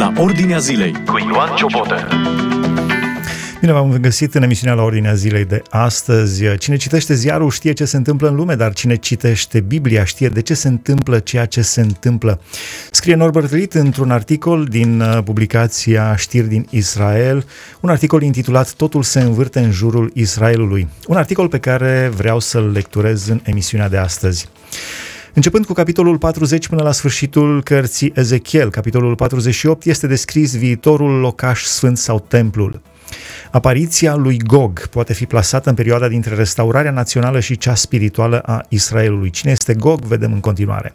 la Ordinea Zilei cu Ioan Ciobotă. Bine v-am găsit în emisiunea la Ordinea Zilei de astăzi. Cine citește ziarul știe ce se întâmplă în lume, dar cine citește Biblia știe de ce se întâmplă ceea ce se întâmplă. Scrie Norbert Litt într-un articol din uh, publicația Știri din Israel, un articol intitulat Totul se învârte în jurul Israelului. Un articol pe care vreau să-l lecturez în emisiunea de astăzi. Începând cu capitolul 40 până la sfârșitul cărții Ezechiel, capitolul 48 este descris viitorul locaș sfânt sau templul. Apariția lui Gog poate fi plasată în perioada dintre restaurarea națională și cea spirituală a Israelului. Cine este Gog, vedem în continuare.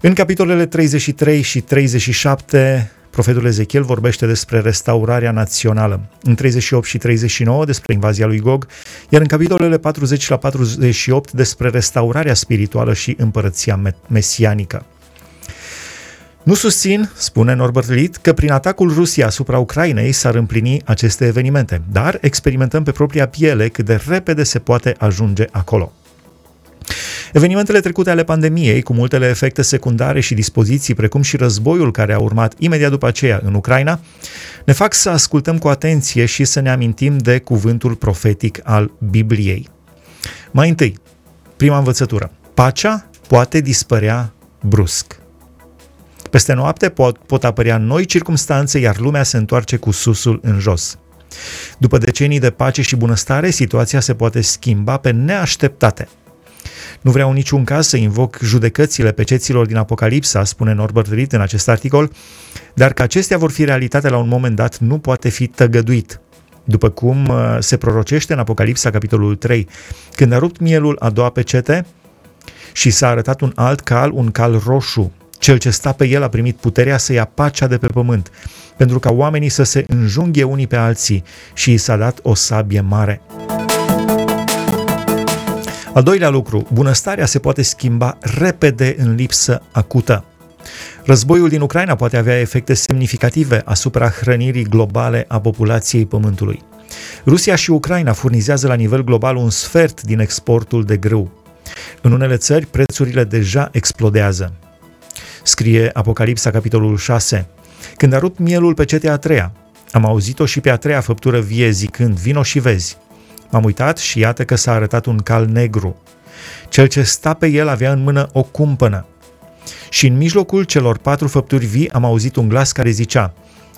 În capitolele 33 și 37 Profetul Ezechiel vorbește despre restaurarea națională. În 38 și 39 despre invazia lui Gog, iar în capitolele 40 la 48 despre restaurarea spirituală și împărăția mesianică. Nu susțin, spune Norbert Litt, că prin atacul Rusiei asupra Ucrainei s-ar împlini aceste evenimente, dar experimentăm pe propria piele cât de repede se poate ajunge acolo. Evenimentele trecute ale pandemiei, cu multele efecte secundare și dispoziții, precum și războiul care a urmat imediat după aceea în Ucraina, ne fac să ascultăm cu atenție și să ne amintim de cuvântul profetic al Bibliei. Mai întâi, prima învățătură. Pacea poate dispărea brusc. Peste noapte pot, pot apărea noi circumstanțe, iar lumea se întoarce cu susul în jos. După decenii de pace și bunăstare, situația se poate schimba pe neașteptate – nu vreau în niciun caz să invoc judecățile peceților din Apocalipsa, spune Norbert Ritt în acest articol, dar că acestea vor fi realitate la un moment dat nu poate fi tăgăduit. După cum uh, se prorocește în Apocalipsa, capitolul 3, când a rupt mielul a doua pecete și s-a arătat un alt cal, un cal roșu, cel ce sta pe el a primit puterea să ia pacea de pe pământ, pentru ca oamenii să se înjunghe unii pe alții și și s-a dat o sabie mare. Al doilea lucru, bunăstarea se poate schimba repede în lipsă acută. Războiul din Ucraina poate avea efecte semnificative asupra hrănirii globale a populației Pământului. Rusia și Ucraina furnizează la nivel global un sfert din exportul de grâu. În unele țări, prețurile deja explodează. Scrie Apocalipsa, capitolul 6. Când a rupt mielul pe cetea a treia, am auzit-o și pe a treia făptură vie zicând, vino și vezi. M-am uitat și iată că s-a arătat un cal negru. Cel ce sta pe el avea în mână o cumpănă. Și în mijlocul celor patru făpturi vii am auzit un glas care zicea,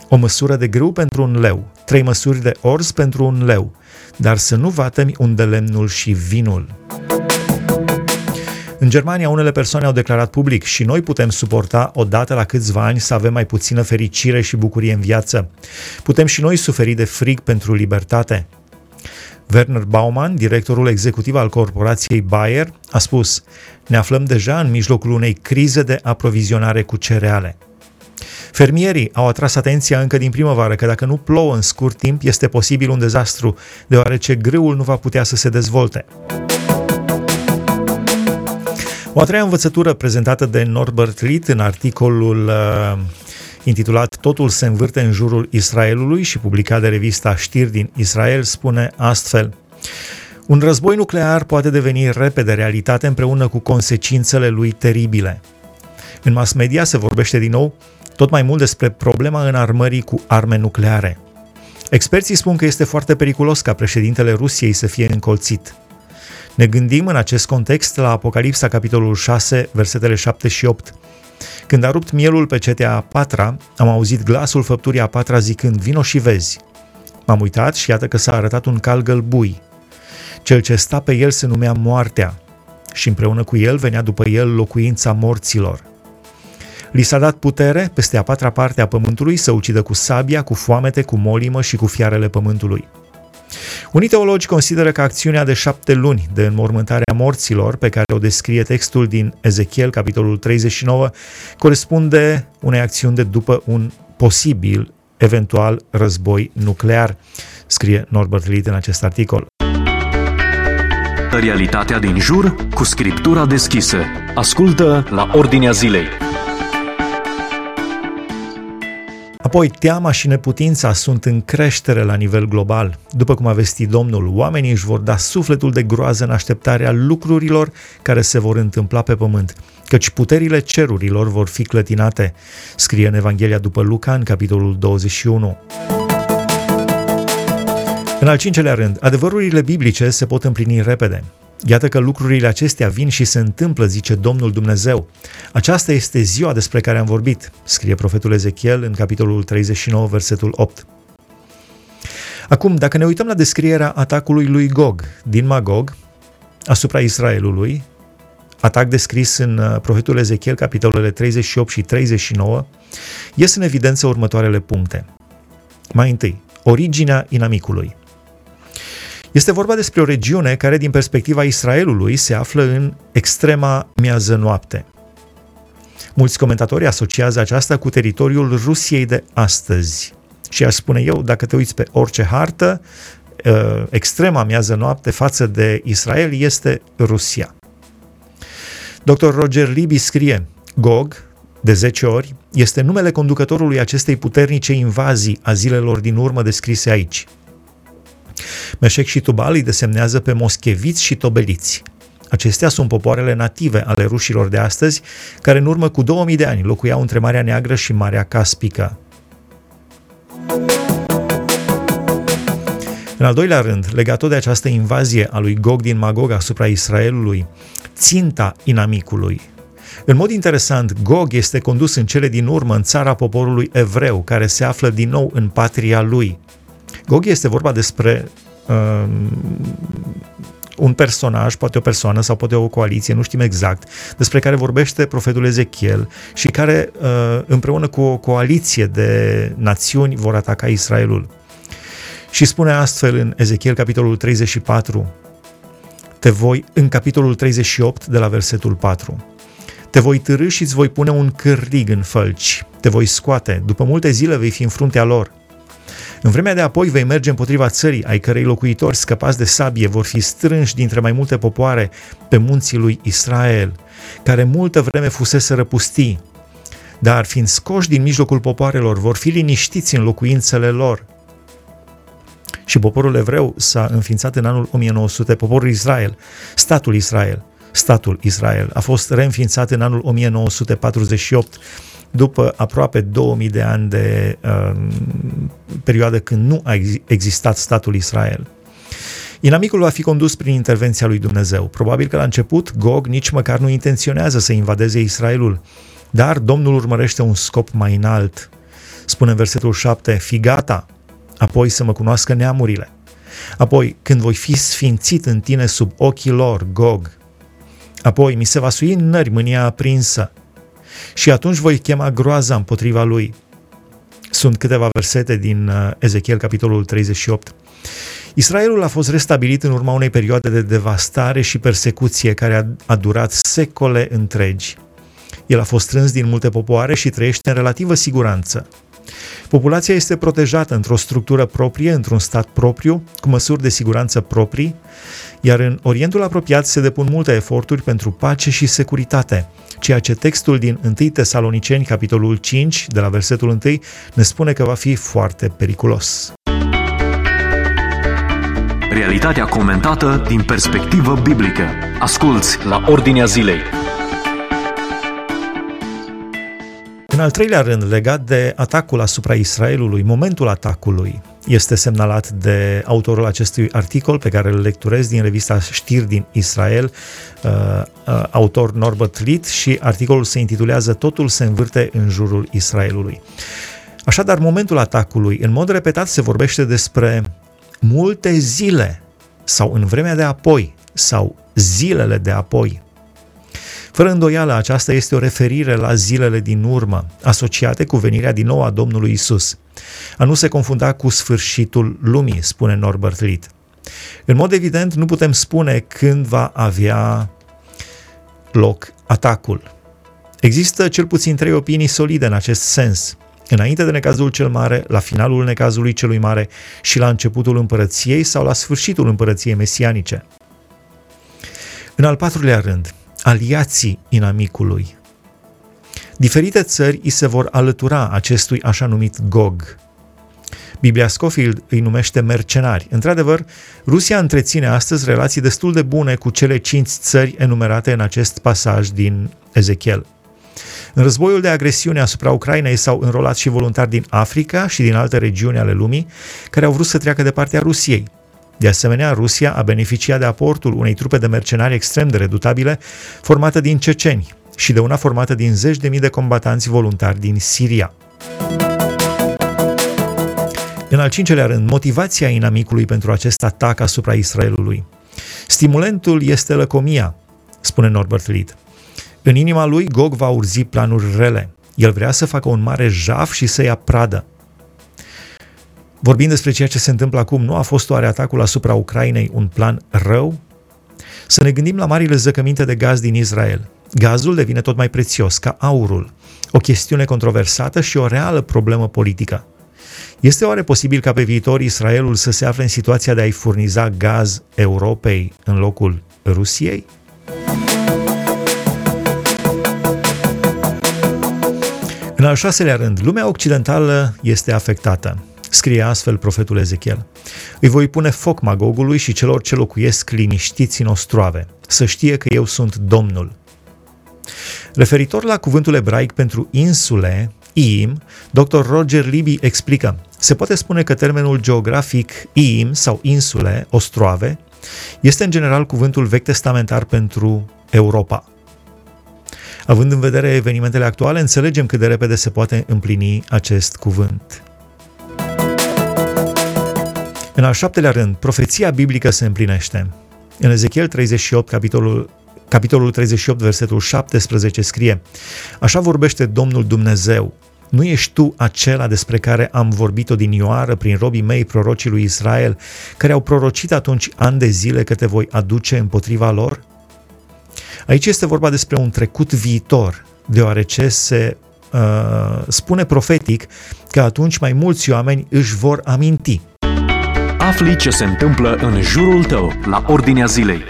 o măsură de grâu pentru un leu, trei măsuri de orz pentru un leu, dar să nu vatămi unde lemnul și vinul. În Germania, unele persoane au declarat public și noi putem suporta odată la câțiva ani să avem mai puțină fericire și bucurie în viață. Putem și noi suferi de frig pentru libertate. Werner Baumann, directorul executiv al corporației Bayer, a spus Ne aflăm deja în mijlocul unei crize de aprovizionare cu cereale. Fermierii au atras atenția încă din primăvară că dacă nu plouă în scurt timp, este posibil un dezastru, deoarece grâul nu va putea să se dezvolte. O a treia învățătură prezentată de Norbert Litt în articolul uh, intitulat Totul se învârte în jurul Israelului și publicat de revista Știri din Israel, spune astfel Un război nuclear poate deveni repede realitate împreună cu consecințele lui teribile. În mass media se vorbește din nou tot mai mult despre problema înarmării cu arme nucleare. Experții spun că este foarte periculos ca președintele Rusiei să fie încolțit. Ne gândim în acest context la Apocalipsa, capitolul 6, versetele 7 și 8, când a rupt mielul pe cetea a patra, am auzit glasul făpturii a patra zicând, vino și vezi. M-am uitat și iată că s-a arătat un cal gălbui. Cel ce sta pe el se numea moartea și împreună cu el venea după el locuința morților. Li s-a dat putere peste a patra parte a pământului să ucidă cu sabia, cu foamete, cu molimă și cu fiarele pământului. Unii teologi consideră că acțiunea de șapte luni de înmormântare a morților, pe care o descrie textul din Ezechiel, capitolul 39, corespunde unei acțiuni de după un posibil, eventual, război nuclear, scrie Norbert Litt în acest articol. Realitatea din jur cu scriptura deschisă. Ascultă la Ordinea Zilei. Apoi, teama și neputința sunt în creștere la nivel global. După cum a vestit Domnul, oamenii își vor da sufletul de groază în așteptarea lucrurilor care se vor întâmpla pe pământ, căci puterile cerurilor vor fi clătinate, scrie în Evanghelia după Luca, în capitolul 21. În al cincelea rând, adevărurile biblice se pot împlini repede. Iată că lucrurile acestea vin și se întâmplă, zice Domnul Dumnezeu. Aceasta este ziua despre care am vorbit, scrie profetul Ezechiel în capitolul 39, versetul 8. Acum, dacă ne uităm la descrierea atacului lui Gog din Magog asupra Israelului, atac descris în uh, profetul Ezechiel, capitolele 38 și 39, ies în evidență următoarele puncte. Mai întâi, originea inamicului. Este vorba despre o regiune care, din perspectiva Israelului, se află în extrema miază noapte. Mulți comentatori asociază aceasta cu teritoriul Rusiei de astăzi. Și aș spune eu, dacă te uiți pe orice hartă, uh, extrema miază noapte față de Israel este Rusia. Dr. Roger Libby scrie, Gog, de 10 ori, este numele conducătorului acestei puternice invazii a zilelor din urmă descrise aici – Meșec și Tubal îi desemnează pe moscheviți și tobeliți. Acestea sunt popoarele native ale rușilor de astăzi, care în urmă cu 2000 de ani locuiau între Marea Neagră și Marea Caspică. În al doilea rând, legat tot de această invazie a lui Gog din Magog asupra Israelului, ținta inamicului. În mod interesant, Gog este condus în cele din urmă în țara poporului evreu, care se află din nou în patria lui. Gog este vorba despre um, un personaj, poate o persoană sau poate o coaliție, nu știm exact, despre care vorbește profetul Ezechiel și care uh, împreună cu o coaliție de națiuni vor ataca Israelul. Și spune astfel în Ezechiel capitolul 34, te voi, în capitolul 38 de la versetul 4, te voi târâ și îți voi pune un cârlig în fălci, te voi scoate, după multe zile vei fi în fruntea lor, în vremea de apoi vei merge împotriva țării, ai cărei locuitori scăpați de sabie vor fi strânși dintre mai multe popoare pe munții lui Israel, care multă vreme fusese răpustii, dar fiind scoși din mijlocul popoarelor, vor fi liniștiți în locuințele lor. Și poporul evreu s-a înființat în anul 1900, poporul Israel, statul Israel, statul Israel a fost reînființat în anul 1948 după aproape 2000 de ani de um, perioadă când nu a existat statul Israel. Inamicul va fi condus prin intervenția lui Dumnezeu. Probabil că la început Gog nici măcar nu intenționează să invadeze Israelul, dar Domnul urmărește un scop mai înalt. Spune în versetul 7, fi gata, apoi să mă cunoască neamurile. Apoi, când voi fi sfințit în tine sub ochii lor, Gog, apoi mi se va sui în nări mânia aprinsă, și atunci voi chema groaza împotriva lui. Sunt câteva versete din uh, Ezechiel, capitolul 38. Israelul a fost restabilit în urma unei perioade de devastare și persecuție care a, a durat secole întregi. El a fost strâns din multe popoare și trăiește în relativă siguranță. Populația este protejată într-o structură proprie, într-un stat propriu, cu măsuri de siguranță proprii, iar în Orientul apropiat se depun multe eforturi pentru pace și securitate, ceea ce textul din 1 Tesaloniceni, capitolul 5, de la versetul 1, ne spune că va fi foarte periculos. Realitatea comentată din perspectivă biblică. Asculți la Ordinea Zilei. În al treilea rând, legat de atacul asupra Israelului, momentul atacului este semnalat de autorul acestui articol pe care îl lecturez din revista Știri din Israel, uh, uh, autor Norbert Litt și articolul se intitulează Totul se învârte în jurul Israelului. Așadar, momentul atacului, în mod repetat se vorbește despre multe zile sau în vremea de apoi sau zilele de apoi. Fără îndoială, aceasta este o referire la zilele din urmă, asociate cu venirea din nou a Domnului Isus. A nu se confunda cu sfârșitul lumii, spune Norbert Litt. În mod evident, nu putem spune când va avea loc atacul. Există cel puțin trei opinii solide în acest sens. Înainte de necazul cel mare, la finalul necazului celui mare și la începutul împărăției sau la sfârșitul împărăției mesianice. În al patrulea rând, aliații inamicului. Diferite țări îi se vor alătura acestui așa numit Gog. Biblia Scofield îi numește mercenari. Într-adevăr, Rusia întreține astăzi relații destul de bune cu cele cinci țări enumerate în acest pasaj din Ezechiel. În războiul de agresiune asupra Ucrainei s-au înrolat și voluntari din Africa și din alte regiuni ale lumii care au vrut să treacă de partea Rusiei. De asemenea, Rusia a beneficiat de aportul unei trupe de mercenari extrem de redutabile, formată din ceceni și de una formată din zeci de mii de combatanți voluntari din Siria. În al cincelea rând, motivația inamicului pentru acest atac asupra Israelului. Stimulentul este lăcomia, spune Norbert Lied. În inima lui, Gog va urzi planuri rele. El vrea să facă un mare jaf și să ia pradă. Vorbind despre ceea ce se întâmplă acum, nu a fost oare atacul asupra Ucrainei un plan rău? Să ne gândim la marile zăcăminte de gaz din Israel. Gazul devine tot mai prețios, ca aurul, o chestiune controversată și o reală problemă politică. Este oare posibil ca pe viitor Israelul să se afle în situația de a-i furniza gaz Europei în locul Rusiei? În al șaselea rând, lumea occidentală este afectată. Scrie astfel profetul Ezechiel. Îi voi pune foc magogului și celor ce locuiesc liniștiți în ostroave, să știe că eu sunt Domnul. Referitor la cuvântul ebraic pentru insule, Iim, dr. Roger Libby explică, se poate spune că termenul geografic Iim sau insule, ostroave, este în general cuvântul vechi testamentar pentru Europa. Având în vedere evenimentele actuale, înțelegem cât de repede se poate împlini acest cuvânt. În al șaptelea rând, profeția biblică se împlinește. În Ezechiel 38, capitolul, capitolul 38, versetul 17 scrie Așa vorbește Domnul Dumnezeu, nu ești tu acela despre care am vorbit-o din Ioară prin robii mei, prorocii lui Israel, care au prorocit atunci ani de zile că te voi aduce împotriva lor? Aici este vorba despre un trecut viitor, deoarece se uh, spune profetic că atunci mai mulți oameni își vor aminti. Afli ce se întâmplă în jurul tău, la ordinea zilei.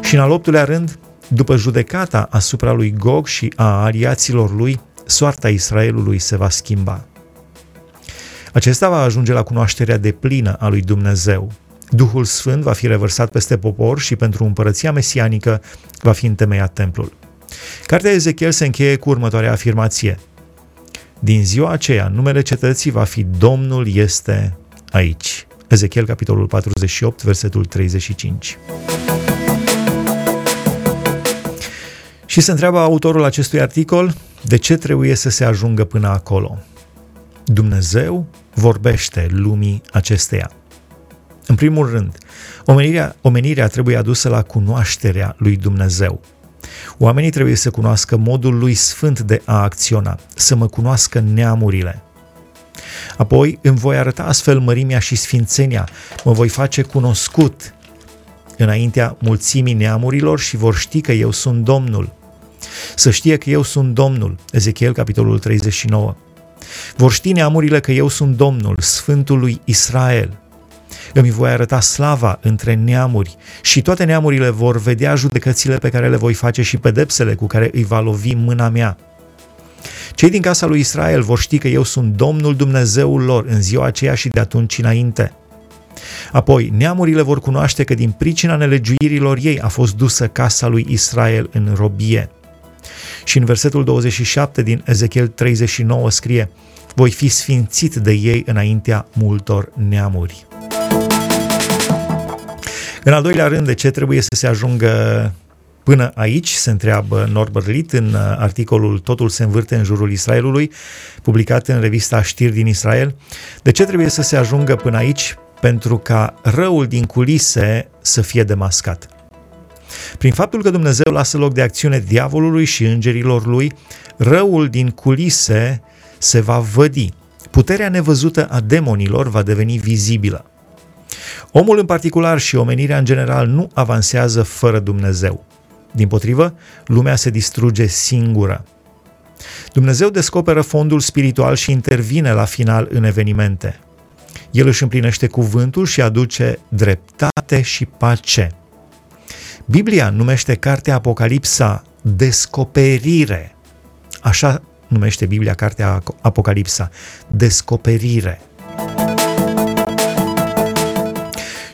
Și în al optulea rând, după judecata asupra lui Gog și a aliaților lui, soarta Israelului se va schimba. Acesta va ajunge la cunoașterea deplină a lui Dumnezeu, Duhul Sfânt va fi revărsat peste popor și pentru împărăția mesianică va fi întemeiat templul. Cartea Ezechiel se încheie cu următoarea afirmație. Din ziua aceea, numele cetății va fi Domnul este aici. Ezechiel, capitolul 48, versetul 35. Și se întreabă autorul acestui articol de ce trebuie să se ajungă până acolo. Dumnezeu vorbește lumii acesteia. În primul rând, omenirea, omenirea trebuie adusă la cunoașterea lui Dumnezeu. Oamenii trebuie să cunoască modul lui sfânt de a acționa, să mă cunoască neamurile. Apoi îmi voi arăta astfel mărimea și sfințenia, mă voi face cunoscut înaintea mulțimii neamurilor și vor ști că eu sunt Domnul. Să știe că eu sunt Domnul. Ezechiel, capitolul 39. Vor ști neamurile că eu sunt Domnul, Sfântul lui Israel. Îmi voi arăta slava între neamuri și toate neamurile vor vedea judecățile pe care le voi face și pedepsele cu care îi va lovi mâna mea. Cei din casa lui Israel vor ști că eu sunt Domnul Dumnezeul lor în ziua aceea și de atunci înainte. Apoi, neamurile vor cunoaște că din pricina nelegiuirilor ei a fost dusă casa lui Israel în robie. Și în versetul 27 din Ezechiel 39 scrie, voi fi sfințit de ei înaintea multor neamuri. În al doilea rând, de ce trebuie să se ajungă până aici, se întreabă Norbert Litt în uh, articolul Totul se învârte în jurul Israelului, publicat în revista Știri din Israel. De ce trebuie să se ajungă până aici? Pentru ca răul din culise să fie demascat. Prin faptul că Dumnezeu lasă loc de acțiune diavolului și îngerilor lui, răul din culise se va vădi. Puterea nevăzută a demonilor va deveni vizibilă. Omul în particular și omenirea în general nu avansează fără Dumnezeu. Din potrivă, lumea se distruge singură. Dumnezeu descoperă fondul spiritual și intervine la final în evenimente. El își împlinește cuvântul și aduce dreptate și pace. Biblia numește cartea Apocalipsa descoperire. Așa numește Biblia cartea Apocalipsa. Descoperire.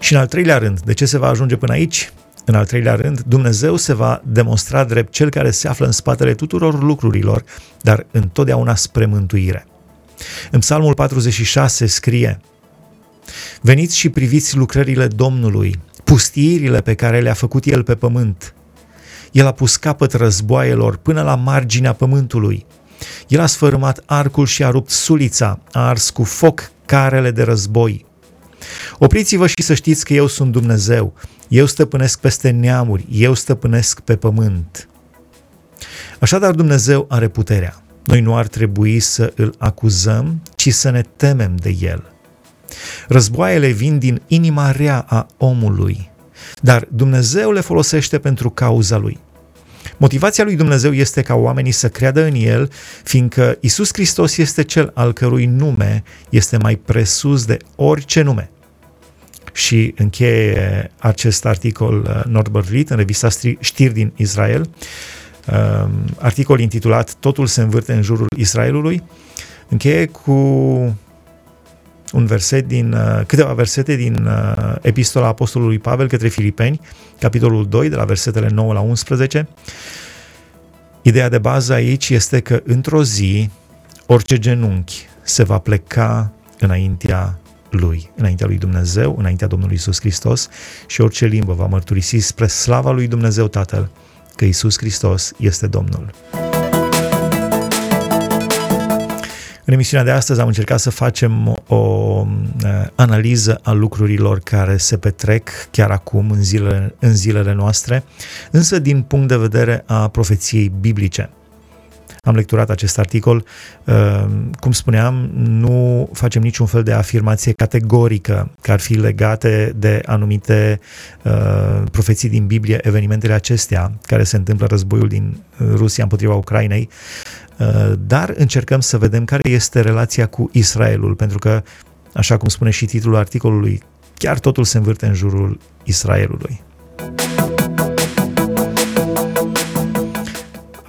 Și în al treilea rând, de ce se va ajunge până aici? În al treilea rând, Dumnezeu se va demonstra drept cel care se află în spatele tuturor lucrurilor, dar întotdeauna spre mântuire. În Psalmul 46 scrie Veniți și priviți lucrările Domnului, pustiirile pe care le-a făcut El pe pământ. El a pus capăt războaielor până la marginea pământului. El a sfărâmat arcul și a rupt sulița, a ars cu foc carele de război. Opriți-vă și să știți că eu sunt Dumnezeu. Eu stăpânesc peste neamuri, eu stăpânesc pe pământ. Așadar Dumnezeu are puterea. Noi nu ar trebui să îl acuzăm, ci să ne temem de el. Războaiele vin din inima rea a omului, dar Dumnezeu le folosește pentru cauza lui. Motivația lui Dumnezeu este ca oamenii să creadă în El, fiindcă Isus Hristos este cel al cărui nume este mai presus de orice nume. Și încheie acest articol uh, Norbert Reed în revista Știri din Israel, um, articol intitulat Totul se învârte în jurul Israelului, încheie cu un verset din, uh, câteva versete din uh, epistola Apostolului Pavel către Filipeni, capitolul 2, de la versetele 9 la 11. Ideea de bază aici este că într-o zi orice genunchi se va pleca înaintea lui, înaintea lui Dumnezeu, înaintea Domnului Isus Hristos și orice limbă va mărturisi spre slava lui Dumnezeu Tatăl că Isus Hristos este Domnul. În emisiunea de astăzi am încercat să facem o uh, analiză a lucrurilor care se petrec chiar acum în zilele, în zilele noastre, însă din punct de vedere a profeției biblice. Am lecturat acest articol. Uh, cum spuneam, nu facem niciun fel de afirmație categorică că ar fi legate de anumite uh, profeții din Biblie, evenimentele acestea care se întâmplă războiul din Rusia împotriva Ucrainei, uh, dar încercăm să vedem care este relația cu Israelul, pentru că, așa cum spune și titlul articolului, chiar totul se învârte în jurul Israelului.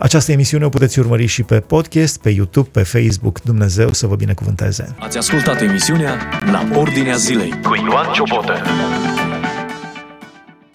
Această emisiune o puteți urmări și pe podcast, pe YouTube, pe Facebook. Dumnezeu să vă binecuvânteze! Ați ascultat emisiunea La Ordinea Zilei cu Ioan Ciobotă.